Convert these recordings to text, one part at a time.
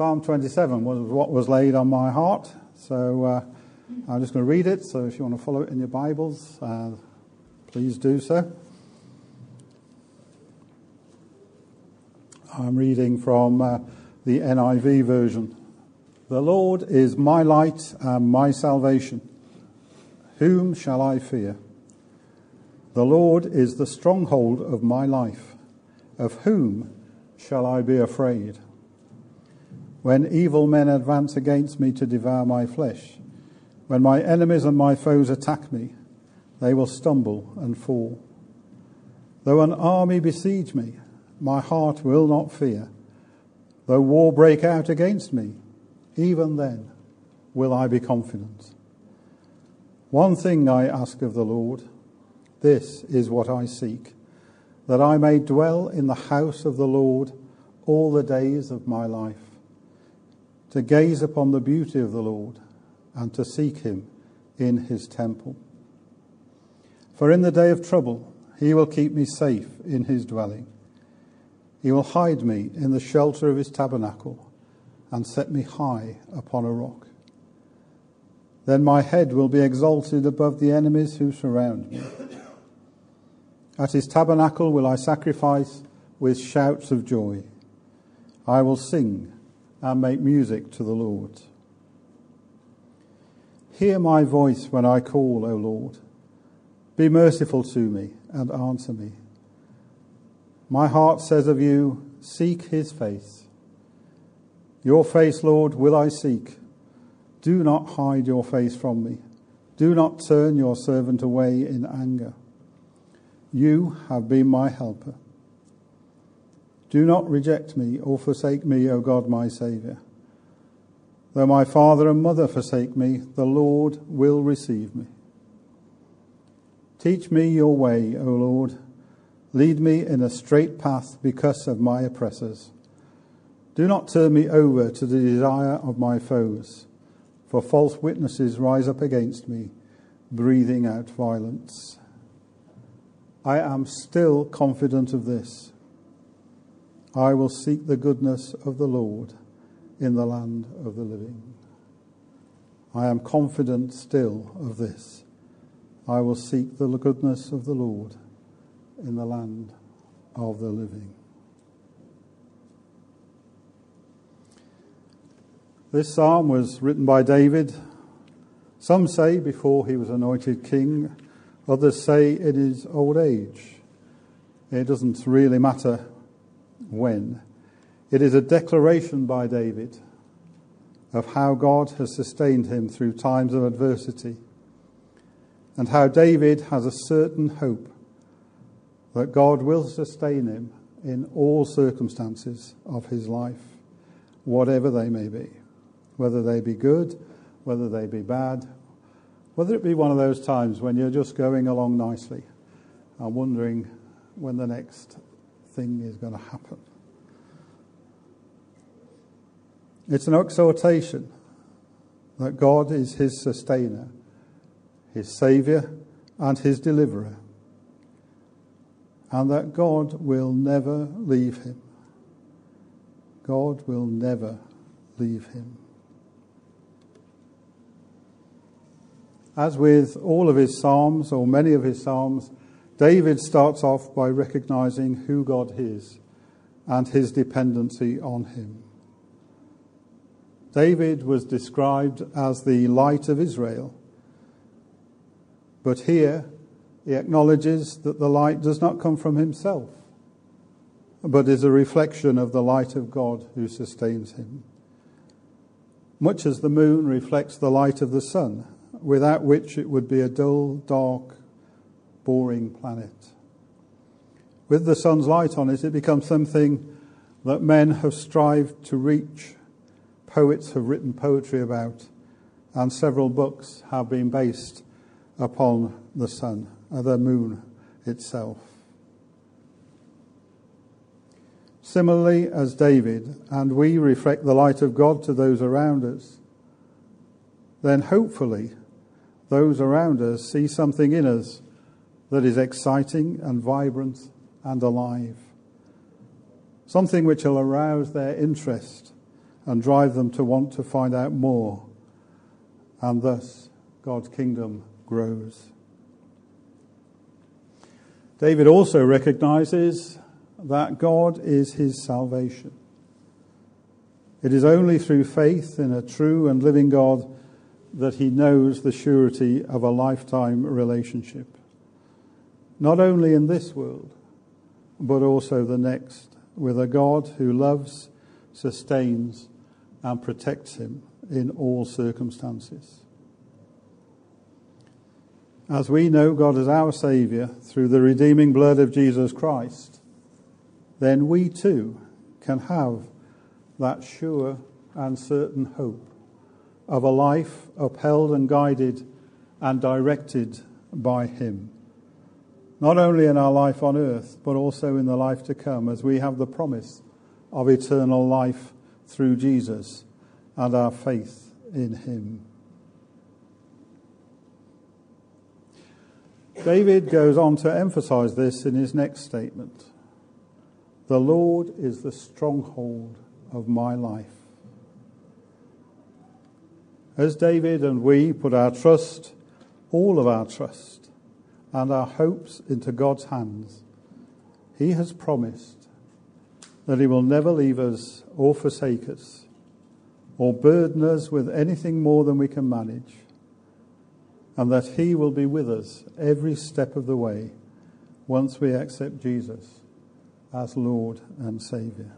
Psalm 27 was what was laid on my heart. So uh, I'm just going to read it. So if you want to follow it in your Bibles, uh, please do so. I'm reading from uh, the NIV version. The Lord is my light and my salvation. Whom shall I fear? The Lord is the stronghold of my life. Of whom shall I be afraid? When evil men advance against me to devour my flesh, when my enemies and my foes attack me, they will stumble and fall. Though an army besiege me, my heart will not fear. Though war break out against me, even then will I be confident. One thing I ask of the Lord, this is what I seek, that I may dwell in the house of the Lord all the days of my life, to gaze upon the beauty of the Lord and to seek him in his temple. For in the day of trouble, he will keep me safe in his dwelling. He will hide me in the shelter of his tabernacle and set me high upon a rock. Then my head will be exalted above the enemies who surround me. At his tabernacle will I sacrifice with shouts of joy. I will sing and make music to the Lord. Hear my voice when I call, O Lord. Be merciful to me and answer me. My heart says of you, Seek his face. Your face, Lord, will I seek. Do not hide your face from me. Do not turn your servant away in anger. You have been my helper. Do not reject me or forsake me, O God, my Saviour. Though my father and mother forsake me, the Lord will receive me. Teach me your way, O Lord Lead me in a straight path because of my oppressors. Do not turn me over to the desire of my foes, for false witnesses rise up against me, breathing out violence. I am still confident of this. I will seek the goodness of the Lord in the land of the living. I am confident still of this. I will seek the goodness of the Lord in the land of the living. This psalm was written by David. Some say before he was anointed king, others say in his old age. It doesn't really matter when. It is a declaration by David of how God has sustained him through times of adversity and how David has a certain hope that God will sustain him in all circumstances of his life, whatever they may be, whether they be good, whether they be bad, whether it be one of those times when you're just going along nicely and wondering when the next thing is going to happen. It's an exhortation that God is his sustainer, his saviour, and his deliverer and that God will never leave him. God will never leave him. As with all of his Psalms, or many of his Psalms, David starts off by recognizing who God is and his dependency on him. David was described as the light of Israel. But here, he acknowledges that the light does not come from himself, but is a reflection of the light of God who sustains him. Much as the moon reflects the light of the sun, without which it would be a dull, dark, boring planet. With the sun's light on it, it becomes something that men have strived to reach, poets have written poetry about, and several books have been based upon the sun uh, the moon itself. Similarly, as David and we reflect the light of God to those around us, then hopefully those around us see something in us that is exciting and vibrant and alive. Something which will arouse their interest and drive them to want to find out more. And thus, God's kingdom grows. David also recognizes that God is his salvation. It is only through faith in a true and living God that he knows the surety of a lifetime relationship. Not only in this world, but also the next, with a God who loves, sustains, and protects him in all circumstances. As we know God as our Saviour through the redeeming blood of Jesus Christ, then we too can have that sure and certain hope of a life upheld and guided and directed by Him. Not only in our life on earth, but also in the life to come, as we have the promise of eternal life through Jesus and our faith in Him. David goes on to emphasize this in his next statement. The Lord is the stronghold of my life. As David and we put our trust, all of our trust, and our hopes into God's hands, He has promised that He will never leave us or forsake us or burden us with anything more than we can manage, and that He will be with us every step of the way once we accept Jesus as Lord and Saviour.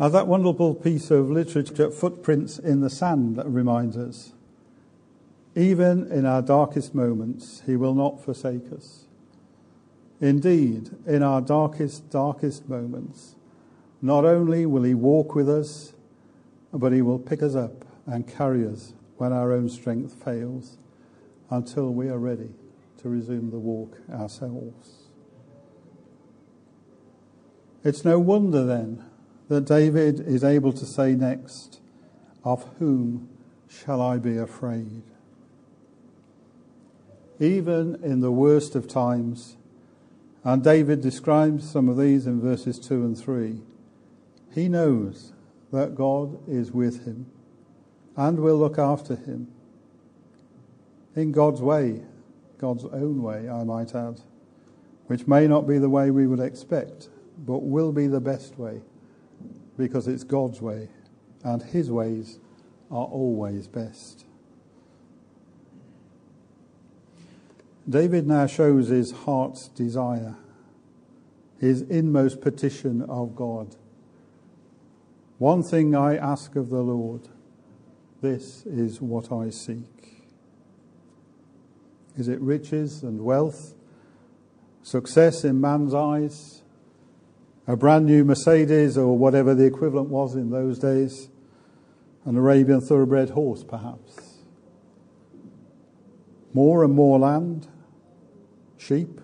As that wonderful piece of literature, Footprints in the Sand, reminds us, even in our darkest moments, He will not forsake us. Indeed, in our darkest, darkest moments, not only will He walk with us, but He will pick us up and carry us when our own strength fails until we are ready to resume the walk ourselves. It's no wonder then that David is able to say next, Of whom shall I be afraid? Even in the worst of times, and David describes some of these in verses 2 and 3, he knows that God is with him and will look after him. In God's way, God's own way, I might add, which may not be the way we would expect, but will be the best way because it's God's way, and His ways are always best. David now shows his heart's desire, his inmost petition of God. One thing I ask of the Lord, this is what I seek. Is it riches and wealth, success in man's eyes? a brand new Mercedes or whatever the equivalent was in those days, an Arabian thoroughbred horse, perhaps. More and more land, sheep,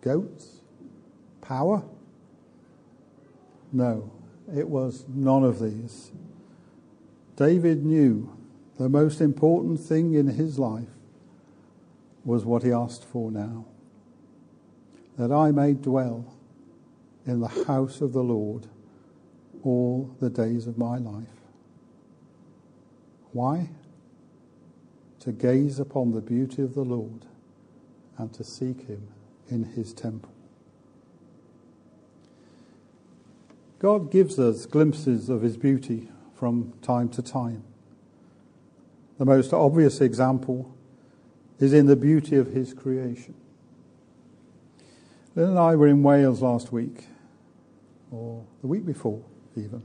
goats, power. No, it was none of these. David knew the most important thing in his life was what he asked for now that I may dwell in the house of the Lord all the days of my life. Why? To gaze upon the beauty of the Lord and to seek him in his temple. God gives us glimpses of his beauty from time to time. The most obvious example is in the beauty of his creation. Lynn and I were in Wales last week or the week before, even,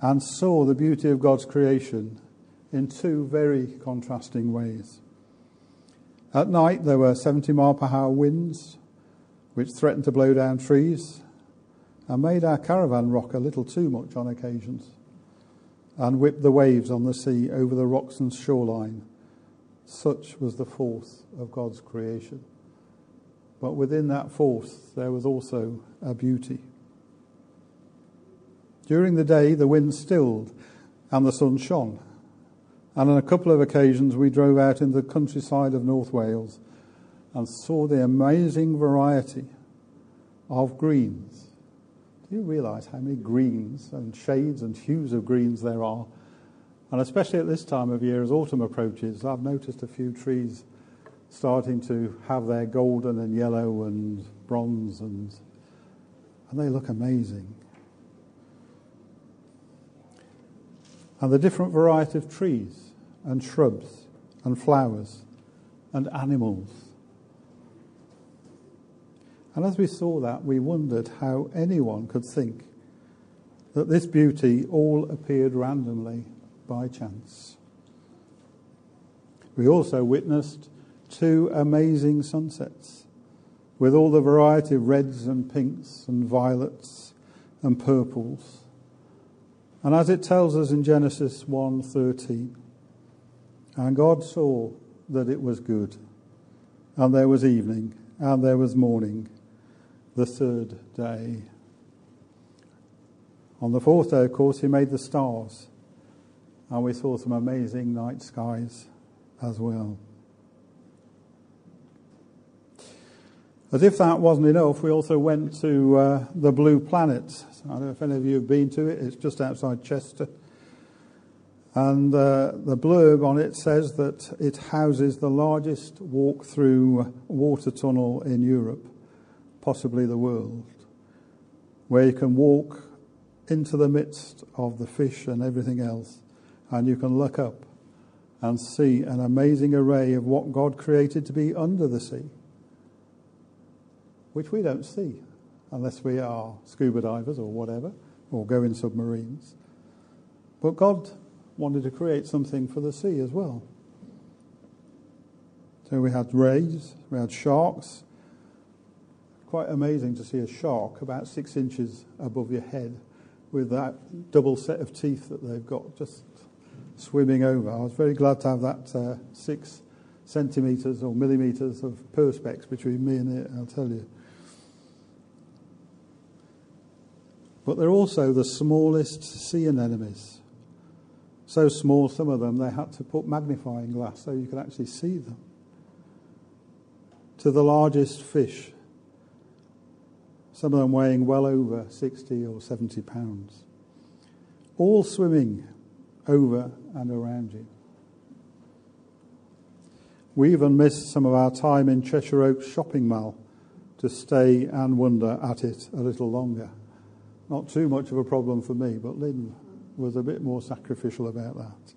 and saw the beauty of God's creation in two very contrasting ways. At night, there were 70 mile per hour winds, which threatened to blow down trees and made our caravan rock a little too much on occasions and whipped the waves on the sea over the rocks and shoreline. Such was the force of God's creation. But within that force, there was also a beauty. During the day, the wind stilled and the sun shone. And on a couple of occasions, we drove out in the countryside of North Wales and saw the amazing variety of greens. Do you realise how many greens and shades and hues of greens there are? And especially at this time of year, as autumn approaches, I've noticed a few trees starting to have their golden and yellow and bronze, and, and they look amazing. And the different variety of trees and shrubs and flowers and animals. And as we saw that, we wondered how anyone could think that this beauty all appeared randomly by chance. We also witnessed two amazing sunsets with all the variety of reds and pinks and violets and purples. And as it tells us in Genesis 1:13, and God saw that it was good, and there was evening, and there was morning, the third day. On the fourth day, of course, he made the stars, and we saw some amazing night skies as well. As if that wasn't enough, we also went to uh, the Blue Planet. I don't know if any of you have been to it, it's just outside Chester. And uh, the blurb on it says that it houses the largest walk through water tunnel in Europe, possibly the world, where you can walk into the midst of the fish and everything else, and you can look up and see an amazing array of what God created to be under the sea which we don't see unless we are scuba divers or whatever, or go in submarines. But God wanted to create something for the sea as well. So we had rays, we had sharks. Quite amazing to see a shark about six inches above your head with that double set of teeth that they've got just swimming over. I was very glad to have that uh, six centimetres or millimetres of perspex between me and it, I'll tell you. But they're also the smallest sea anemones. So small, some of them, they had to put magnifying glass so you could actually see them. To the largest fish, some of them weighing well over 60 or 70 pounds. All swimming over and around you. We even missed some of our time in Cheshire Oaks shopping mall to stay and wonder at it a little longer. Not too much of a problem for me, but Lynn was a bit more sacrificial about that.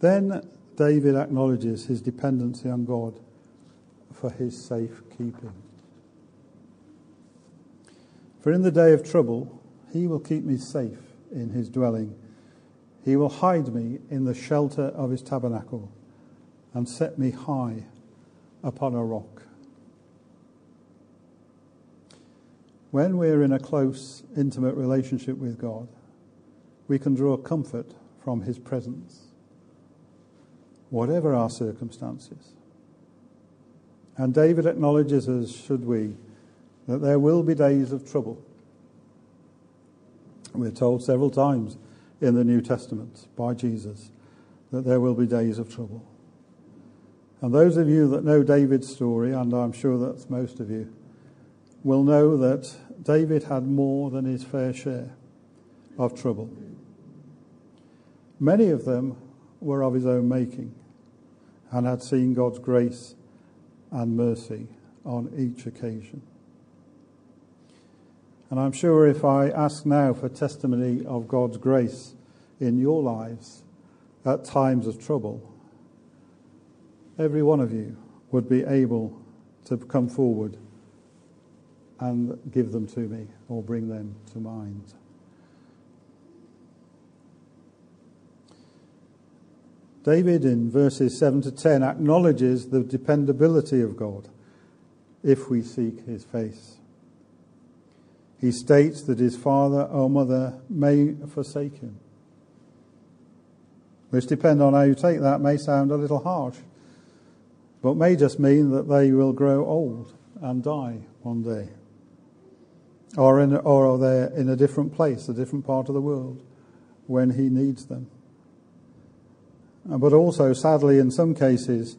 Then David acknowledges his dependency on God for his safe keeping. For in the day of trouble, he will keep me safe in his dwelling. He will hide me in the shelter of his tabernacle and set me high upon a rock. When we're in a close, intimate relationship with God, we can draw comfort from His presence, whatever our circumstances. And David acknowledges, as should we, that there will be days of trouble. We're told several times in the New Testament by Jesus that there will be days of trouble. And those of you that know David's story, and I'm sure that's most of you, will know that David had more than his fair share of trouble. Many of them were of his own making and had seen God's grace and mercy on each occasion. And I'm sure if I ask now for testimony of God's grace in your lives at times of trouble, every one of you would be able to come forward and give them to me or bring them to mind. David, in verses 7 to 10, acknowledges the dependability of God if we seek his face. He states that his father or mother may forsake him, which, depending on how you take that, may sound a little harsh, but may just mean that they will grow old and die one day or, in, or are they in a different place, a different part of the world, when he needs them. But also, sadly, in some cases,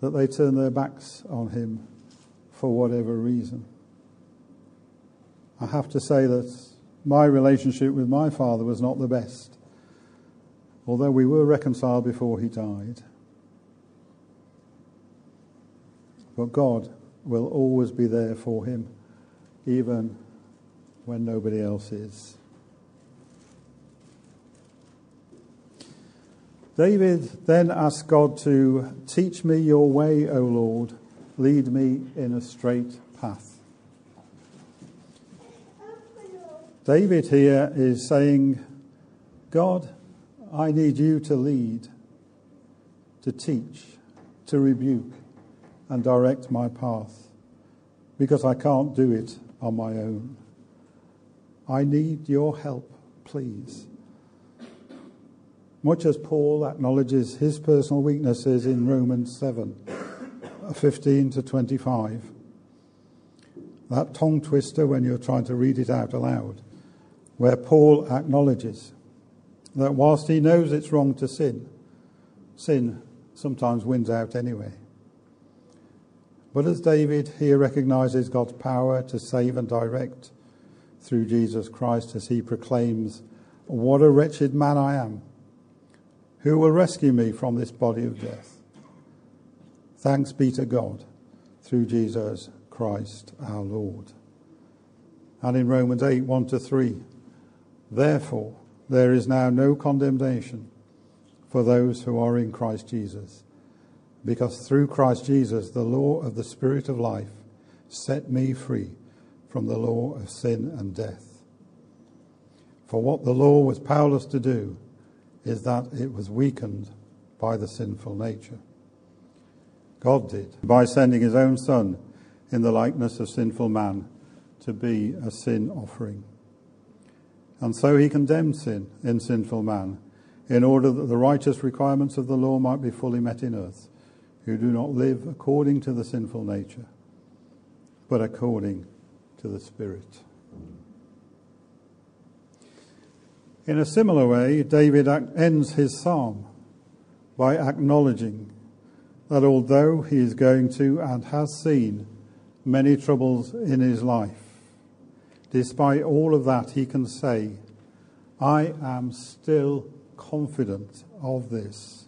that they turn their backs on him for whatever reason. I have to say that my relationship with my father was not the best, although we were reconciled before he died. But God will always be there for him, even when nobody else is. David then asked God to teach me your way, O Lord, lead me in a straight path. David here is saying, God, I need you to lead, to teach, to rebuke, and direct my path because I can't do it on my own. I need your help, please. Much as Paul acknowledges his personal weaknesses in Romans 7 uh, 15 to 25. That tongue twister when you're trying to read it out aloud, where Paul acknowledges that whilst he knows it's wrong to sin, sin sometimes wins out anyway. But as David here recognizes God's power to save and direct through Jesus Christ as he proclaims, What a wretched man I am! Who will rescue me from this body of death? Thanks be to God through Jesus Christ our Lord. And in Romans 8 1 to 3, therefore there is now no condemnation for those who are in Christ Jesus because through Christ Jesus, the law of the Spirit of life set me free from the law of sin and death. For what the law was powerless to do is that it was weakened by the sinful nature. God did by sending his own Son in the likeness of sinful man to be a sin offering. And so he condemned sin in sinful man in order that the righteous requirements of the law might be fully met in earth who do not live according to the sinful nature, but according to the Spirit. In a similar way, David ends his psalm by acknowledging that although he is going to and has seen many troubles in his life, despite all of that, he can say, I am still confident of this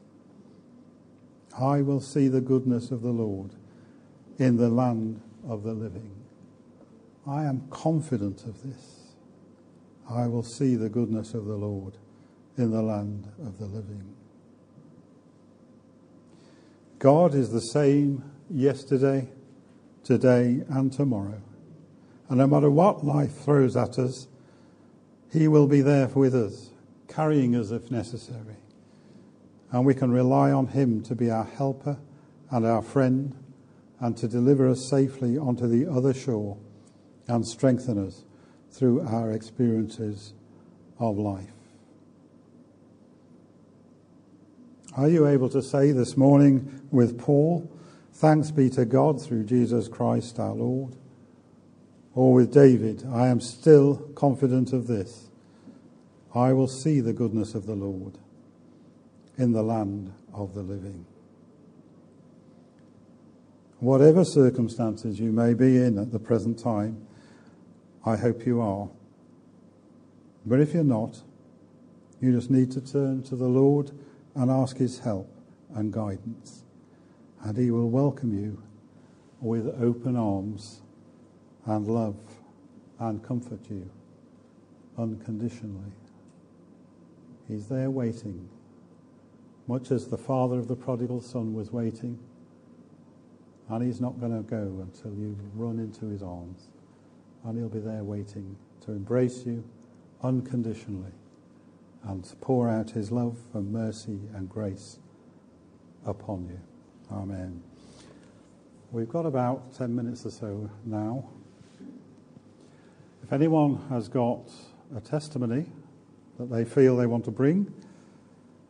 I will see the goodness of the Lord in the land of the living. I am confident of this. I will see the goodness of the Lord in the land of the living. God is the same yesterday, today, and tomorrow. And no matter what life throws at us, He will be there with us, carrying us if necessary and we can rely on Him to be our helper and our friend and to deliver us safely onto the other shore and strengthen us through our experiences of life. Are you able to say this morning with Paul, Thanks be to God through Jesus Christ our Lord? Or with David, I am still confident of this. I will see the goodness of the Lord in the land of the living. Whatever circumstances you may be in at the present time, I hope you are. But if you're not, you just need to turn to the Lord and ask His help and guidance. And He will welcome you with open arms and love and comfort you unconditionally. He's there waiting much as the father of the prodigal son was waiting. And he's not going to go until you run into his arms. And he'll be there waiting to embrace you unconditionally and to pour out his love and mercy and grace upon you. Amen. We've got about 10 minutes or so now. If anyone has got a testimony that they feel they want to bring,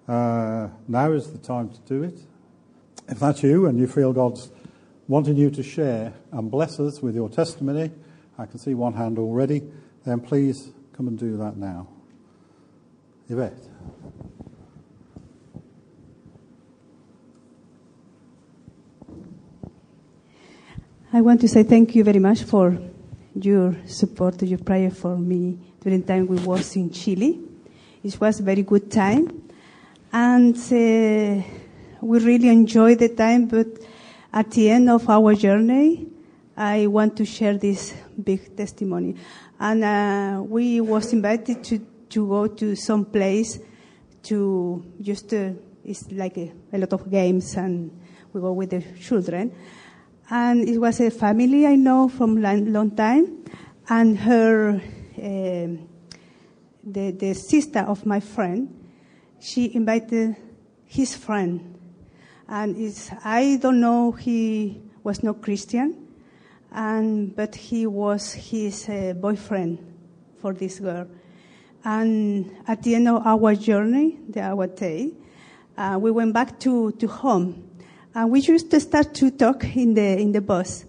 uh, now is the time to do it. If that's you and you feel God's wanting you to share and bless us with your testimony, I can see one hand already, then please come and do that now. Yvette. I want to say thank you very much for your support, your prayer for me during the time we was in Chile. It was a very good time. And uh, we really enjoyed the time, but at the end of our journey, I want to share this big testimony. And uh, we was invited to, to go to some place to just, uh, it's like a, a lot of games and we go with the children. And it was a family I know from long, long time and her, um the, the sister of my friend, she invited his friend. And it's, I don't know, he was not Christian, and, but he was his uh, boyfriend for this girl. And at the end of our journey, the, our day, uh, we went back to, to home. And we used to start to talk in the, in the bus.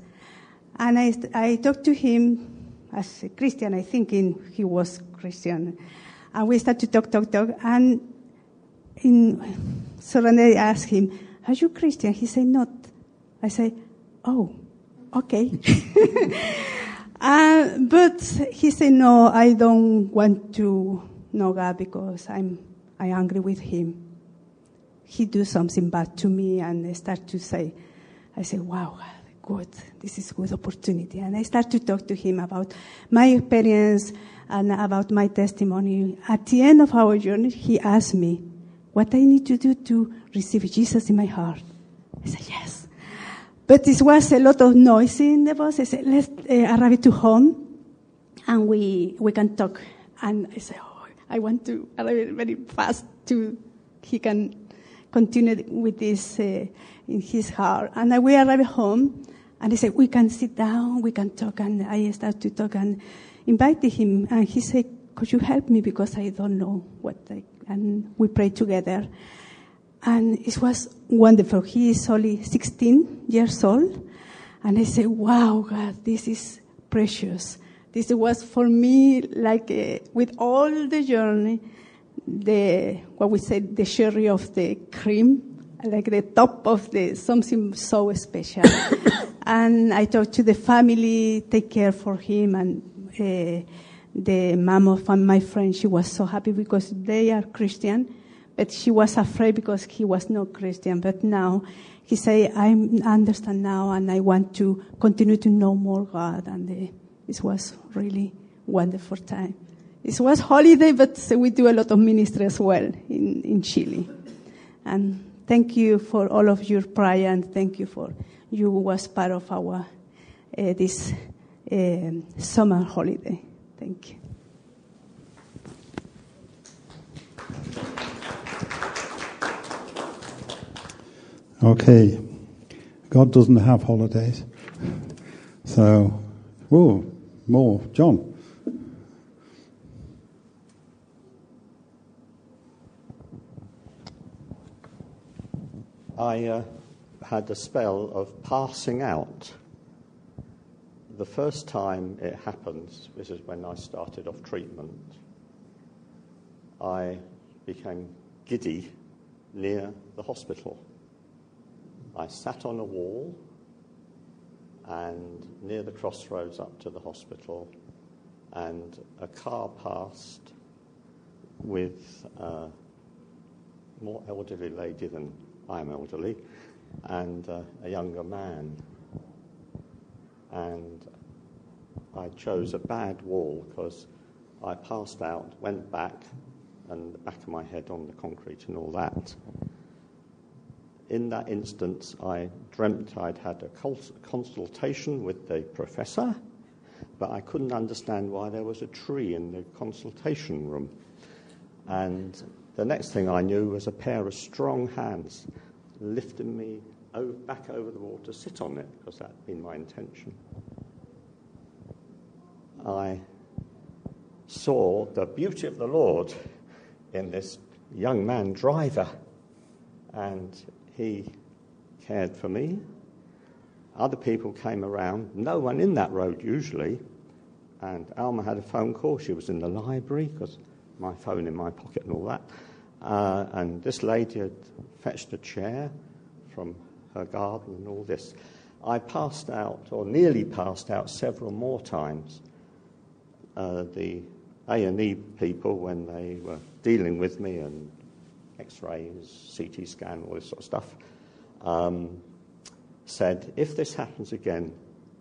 And I, I talked to him as a Christian, I think in, he was Christian. And we started to talk, talk, talk. And in, suddenly I asked him, are you Christian? He said, not. I say, oh, okay. uh, but he said, no, I don't want to know God because I'm, I'm angry with him. He do something bad to me and I start to say, I say, wow, good. This is good opportunity. And I start to talk to him about my experience and about my testimony. At the end of our journey, he asked me what I need to do to receive Jesus in my heart. I said, yes. But it was a lot of noise in the bus. I said, let's uh, arrive to home and we, we can talk. And I said, oh, I want to arrive very fast to, he can continue with this uh, in his heart. And we arrived home and I said, we can sit down, we can talk. And I started to talk and invited him. And he said, could you help me because I don't know what I, and we prayed together. And it was wonderful. He is only 16 years old. And I said, wow, God, this is precious. This was for me like uh, with all the journey, the, what we said, the cherry of the cream, like the top of the, something so special. and I talked to the family, take care for him and, uh, the mom of my friend, she was so happy because they are Christian, but she was afraid because he was not Christian. But now he say, I understand now and I want to continue to know more God. And it was really wonderful time. It was holiday, but we do a lot of ministry as well in, in Chile. And thank you for all of your prayer and thank you for you was part of our, uh, this uh, summer holiday. Thank you. Okay. God doesn't have holidays. So, whoa, more. John. I uh, had a spell of passing out. The first time it happens, this is when I started off treatment, I became giddy near the hospital. I sat on a wall and near the crossroads up to the hospital, and a car passed with a more elderly lady than I am elderly, and uh, a younger man. And I chose a bad wall because I passed out, went back, and the back of my head on the concrete and all that. In that instance, I dreamt I'd had a consultation with the professor, but I couldn't understand why there was a tree in the consultation room. And the next thing I knew was a pair of strong hands lifting me back over the wall to sit on it, because that had been my intention. I saw the beauty of the Lord in this young man driver, and he cared for me. Other people came around, no one in that road usually, and Alma had a phone call. She was in the library because my phone in my pocket and all that. Uh, and this lady had fetched a chair from her garden and all this. I passed out, or nearly passed out, several more times. Uh, the A&E people, when they were dealing with me and X-rays, CT scan, all this sort of stuff, um, said, if this happens again,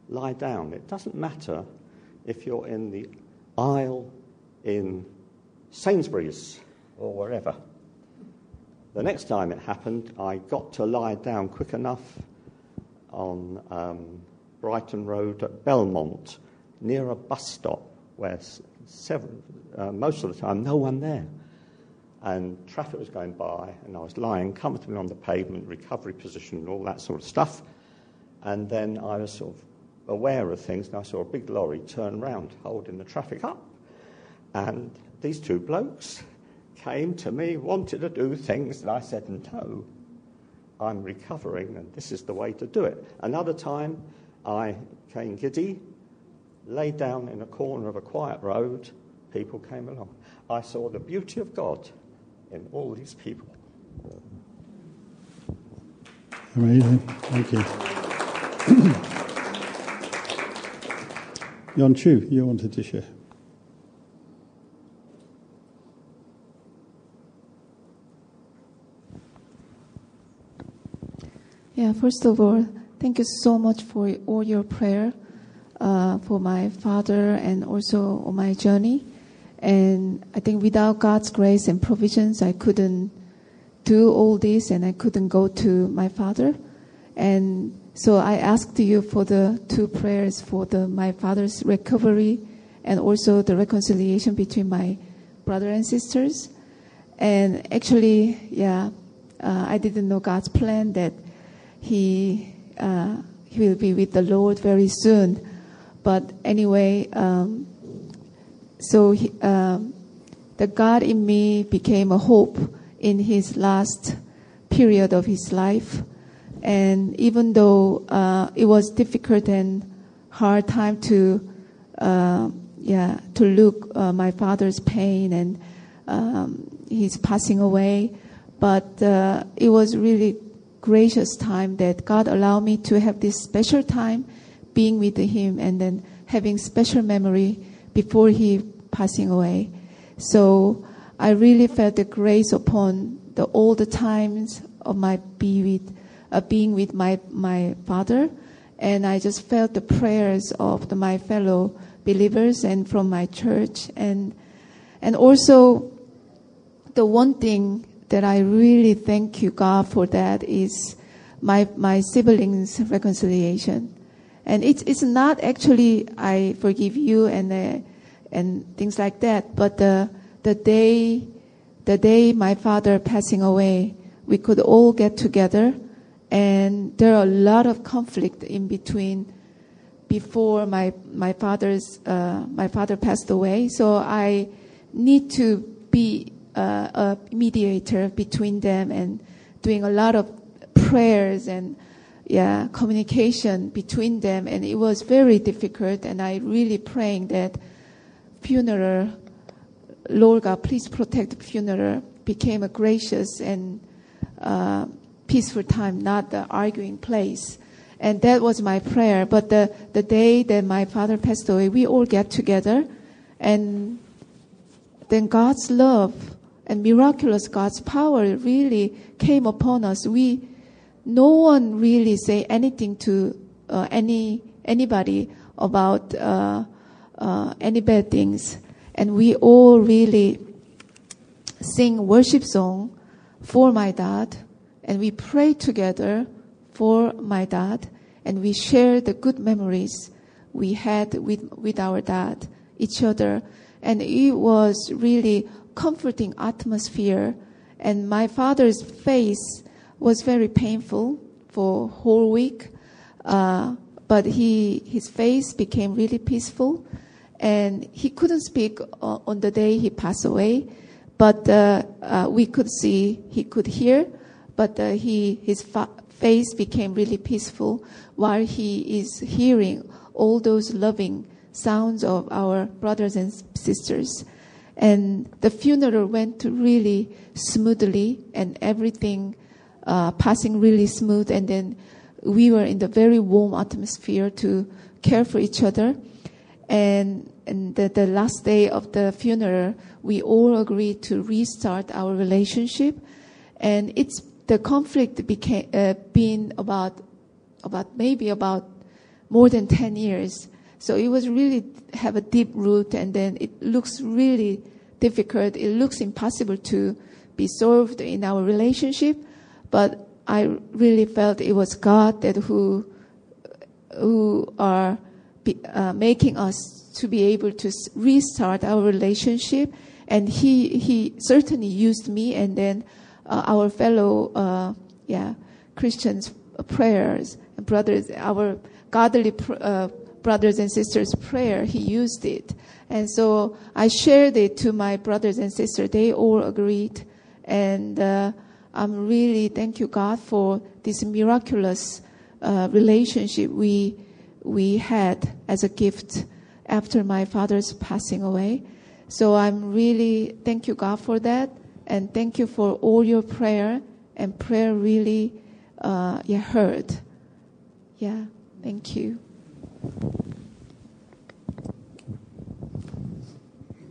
lie down. It doesn't matter if you're in the aisle in Sainsbury's or wherever. The next time it happened, I got to lie down quick enough on um, Brighton Road at Belmont near a bus stop where several, uh, most of the time no one there. And traffic was going by, and I was lying comfortably on the pavement, recovery position, and all that sort of stuff. And then I was sort of aware of things, and I saw a big lorry turn round, holding the traffic up. And these two blokes came to me, wanted to do things, and I said, No, I'm recovering, and this is the way to do it. Another time, I came giddy, lay down in a corner of a quiet road, people came along. I saw the beauty of God in all these people. Amazing. Thank you. Yon Chu, you wanted to share. Yeah, first of all, thank you so much for all your prayer uh, for my father and also on my journey. And I think without God's grace and provisions, I couldn't do all this and I couldn't go to my father. And so I asked you for the two prayers for the, my father's recovery and also the reconciliation between my brother and sisters. And actually, yeah, uh, I didn't know God's plan that he, uh, he will be with the Lord very soon. But anyway, um, so he, um, the God in me became a hope in his last period of his life. And even though uh, it was difficult and hard time to, uh, yeah, to look uh, my father's pain and um, his passing away, but uh, it was really gracious time that God allowed me to have this special time being with him and then having special memory before he passing away. So I really felt the grace upon the all the times of my be with, uh, being with my, my father. And I just felt the prayers of the, my fellow believers and from my church. And, and also the one thing that I really thank you, God, for that is my, my siblings reconciliation. And it's, it's not actually I forgive you and, uh, and things like that, but the, the day, the day my father passing away, we could all get together and there are a lot of conflict in between before my, my father's, uh, my father passed away. So I need to be a mediator between them and doing a lot of prayers and yeah, communication between them, and it was very difficult. And I really praying that funeral, Lord God, please protect the funeral, became a gracious and uh, peaceful time, not the arguing place. And that was my prayer. But the, the day that my father passed away, we all get together, and then God's love and miraculous God's power really came upon us. We no one really say anything to uh, any anybody about uh, uh, any bad things, and we all really sing worship song for my dad, and we pray together for my dad, and we share the good memories we had with with our dad, each other, and it was really comforting atmosphere, and my father's face was very painful for whole week. Uh, but he, his face became really peaceful and he couldn't speak on the day he passed away, but uh, uh, we could see, he could hear, but uh, he, his fa- face became really peaceful while he is hearing all those loving sounds of our brothers and sisters. And the funeral went really smoothly and everything uh, passing really smooth. And then we were in the very warm atmosphere to care for each other. And, and the, the last day of the funeral, we all agreed to restart our relationship. And it's the conflict became uh, been about about maybe about more than 10 years. So it was really have a deep root and then it looks really difficult. It looks impossible to be solved in our relationship. But I really felt it was God that who, who are be, uh, making us to be able to restart our relationship. And he, he certainly used me and then uh, our fellow, uh, yeah, Christians prayers, and brothers, our godly uh, brothers and sisters prayer, he used it. And so I shared it to my brothers and sisters. They all agreed. And uh, I'm really thank you, God, for this miraculous uh, relationship we we had as a gift after my father's passing away. So I'm really thank you, God, for that, and thank you for all your prayer and prayer really uh, yeah heard. Yeah, thank you.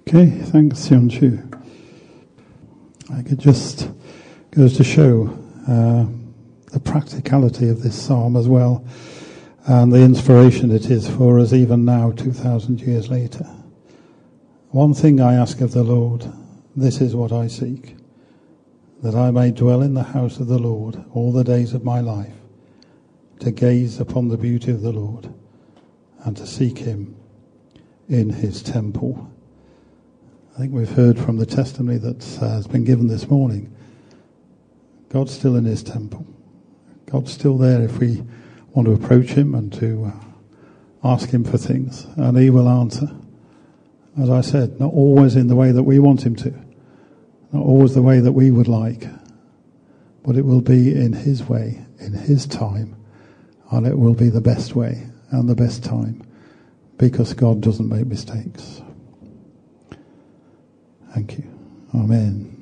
Okay, thanks, Hyun Chu. I could just goes to show uh, the practicality of this psalm as well, and the inspiration it is for us even now, two thousand years later. One thing I ask of the Lord, this is what I seek, that I may dwell in the house of the Lord all the days of my life, to gaze upon the beauty of the Lord, and to seek Him in His temple. I think we've heard from the testimony that has been given this morning. God's still in his temple. God's still there if we want to approach him and to uh, ask him for things, and he will answer. As I said, not always in the way that we want him to, not always the way that we would like, but it will be in his way, in his time, and it will be the best way and the best time because God doesn't make mistakes. Thank you. Amen.